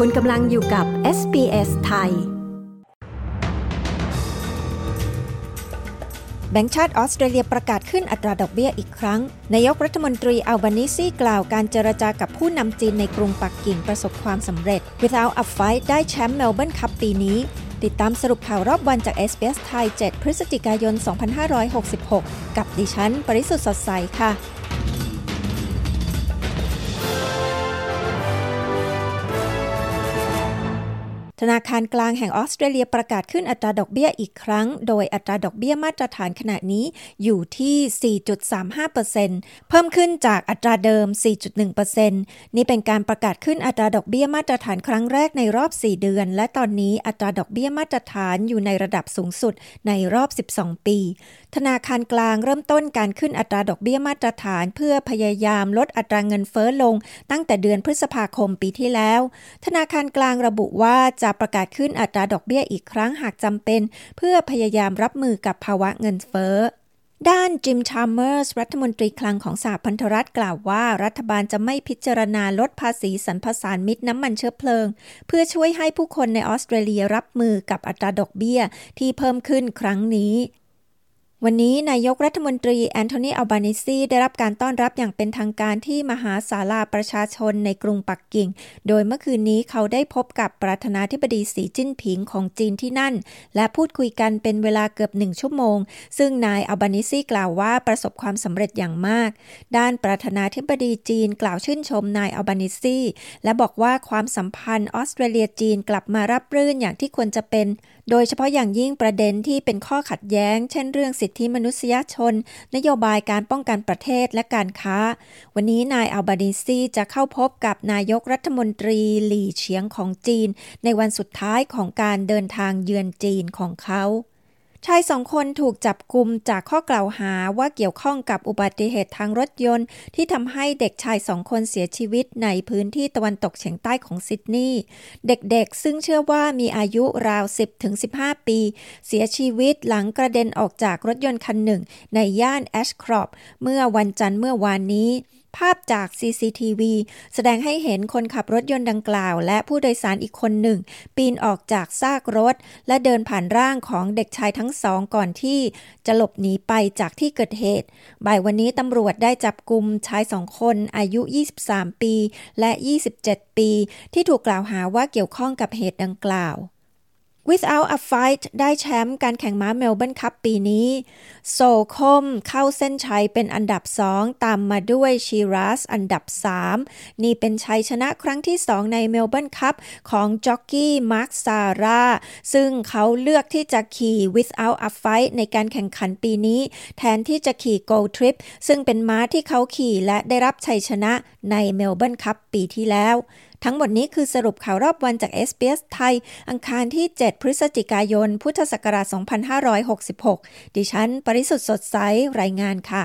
คุณกำลังอยู่กับ SBS ไทย แบงก์ชาติออสเตรเลียประกาศขึ้นอัตราดอกเบี้ยอีกครั้ง นายกรัฐมนตรีอัลบานิซีกล่าวการเจรจากับผู้นำจีนในกรุงปักกิ่งประสบความสำเร็จ Without a Fight ได้แชมป์เมลเบิร์นคัพปีนี้ ติดตามสรุปข่าวรอบวันจาก SBS ไทย 7 พฤศจิกายน 2566 กับดิฉัน ปริสุทธ์สดใสค่ะ นาคารกลางแห่งออสเตรเลียประกาศขึ้นอัตราดอกเบี้ยอีกครั้ง โดยอัตราดอกเบี้ยมาตรฐานขณะนี้อยู่ที่ 4.35%เพิ่มขึ้นจากอัตราเดิม 4.1%นี่เป็นการประกาศขึ้นอัตราดอกเบี้ยมาตรฐานครั้งแรกในรอบ 4 เดือน และตอนนี้อัตราดอกเบี้ยมาตรฐานอยู่ในระดับสูงสุดในรอบ 12 ปี ธนาคารกลางเริ่มต้นการขึ้นอัตราดอกเบี้ยมาตรฐาน เพื่อพยายามลดอัตราเงินเฟ้อลง ตั้งแต่เดือนพฤษภาคมปีที่แล้ว ธนาคารกลางระบุว่าจะประกาศขึ้นอัตราดอกเบี้ยอีกครั้งหากจำเป็น เพื่อพยายามรับมือกับภาวะเงินเฟ้อด้านจิมชาลเมอร์สรัฐมนตรีคลังของสหพันธรัฐกล่าวว่า รัฐบาลจะไม่พิจารณาลดภาษีสรรพสานมิตรน้ำมันเชื้อเพลิง เพื่อช่วยให้ผู้คนในออสเตรเลียรับมือกับอัตราดอกเบี้ยที่เพิ่มขึ้นครั้งนี้ วันนี้นายกรัฐมนตรีแอนโทนีอัลบานิซีได้รับการต้อนรับอย่างเป็นทางการที่มหาศาลาประชาชนในกรุงปักกิ่ง โดยเมื่อคืนนี้เขาได้พบกับประธานาธิบดีสีจิ้นผิงของจีนที่นั่น และพูดคุยกันเป็นเวลาเกือบหนึ่งชั่วโมง ซึ่งนายอัลบานิซีกล่าวว่าประสบความสำเร็จอย่างมาก ด้านประธานาธิบดีจีนกล่าวชื่นชมนายอัลบานิซีและบอกว่าความสัมพันธ์ออสเตรเลียจีนกลับมารับรื่นอย่างที่ควรจะเป็น โดยเฉพาะอย่างยิ่งประเด็นที่เป็นข้อขัดแย้ง เช่นเรื่องสิทธิมนุษยชน นโยบายการป้องกันประเทศและการค้า วันนี้นายอัลบานิซีจะเข้าพบกับนายกรัฐมนตรีหลี่เฉียงของจีน ในวันสุดท้ายของการเดินทางเยือนจีนของเขา ชายสองคนถูกจับกลุมจากข้อกล่าวหาว่าเกี่ยวข้องกับอุบัติเหตุทางรถยนต์ ที่ทำให้เด็กชายสองคนเสียชีวิตในพื้นที่ตะวันตกเฉียงใต้ของซิดนีย์เด็กๆ ซึ่งเชื่อว่ามีอายุราว 10-15 ปี เสียชีวิตหลังกระเด็นออกจากรถยนต์คันหนึ่ง ในย่านแอชครอปเมื่อวันจันทร์เมื่อวานนี้ ภาพจาก CCTV แสดงให้เห็นคนขับรถยนต์ดังกล่าว และผู้โดยสารอีกคนหนึ่ง ปีนออกจากซากรถ และเดินผ่านร่างของเด็กชายทั้งสองก่อนที่ จะหลบหนีไปจากที่เกิดเหตุ บ่ายวันนี้ตำรวจได้จับกลุ่มชายสองคนอายุ 23 ปี และ 27 ปี ที่ถูกกล่าวหาว่าเกี่ยวข้องกับเหตุดังกล่าว Without a Fight ได้แชมป์การแข่งม้าเมลเบิร์นคัพปีนี้ Soulcombe เข้าเส้นชัยเป็นอันดับสองตามมาด้วย Sheraz อันดับ 3 นี่เป็นชัยชนะครั้งที่สองในเมลเบิร์นคัพของจ็อกกี้มาร์คซาร่าซึ่งเขาเลือกที่จะขี่ Without a Fight ในการแข่งขันปีนี้ แทนที่จะขี่ Gold Trip ซึ่งเป็นม้าที่เขาขี่และได้รับชัยชนะในเมลเบิร์นคัพปีที่แล้ว ทั้งหมดนี้คือสรุปข่าวรอบวันจาก s อ s ไทย อังคารที่ 7 พฤศจิกายน พุทธศักราช 2566 ดิฉัน ปริสุทธ์สดใส รายงานค่ะ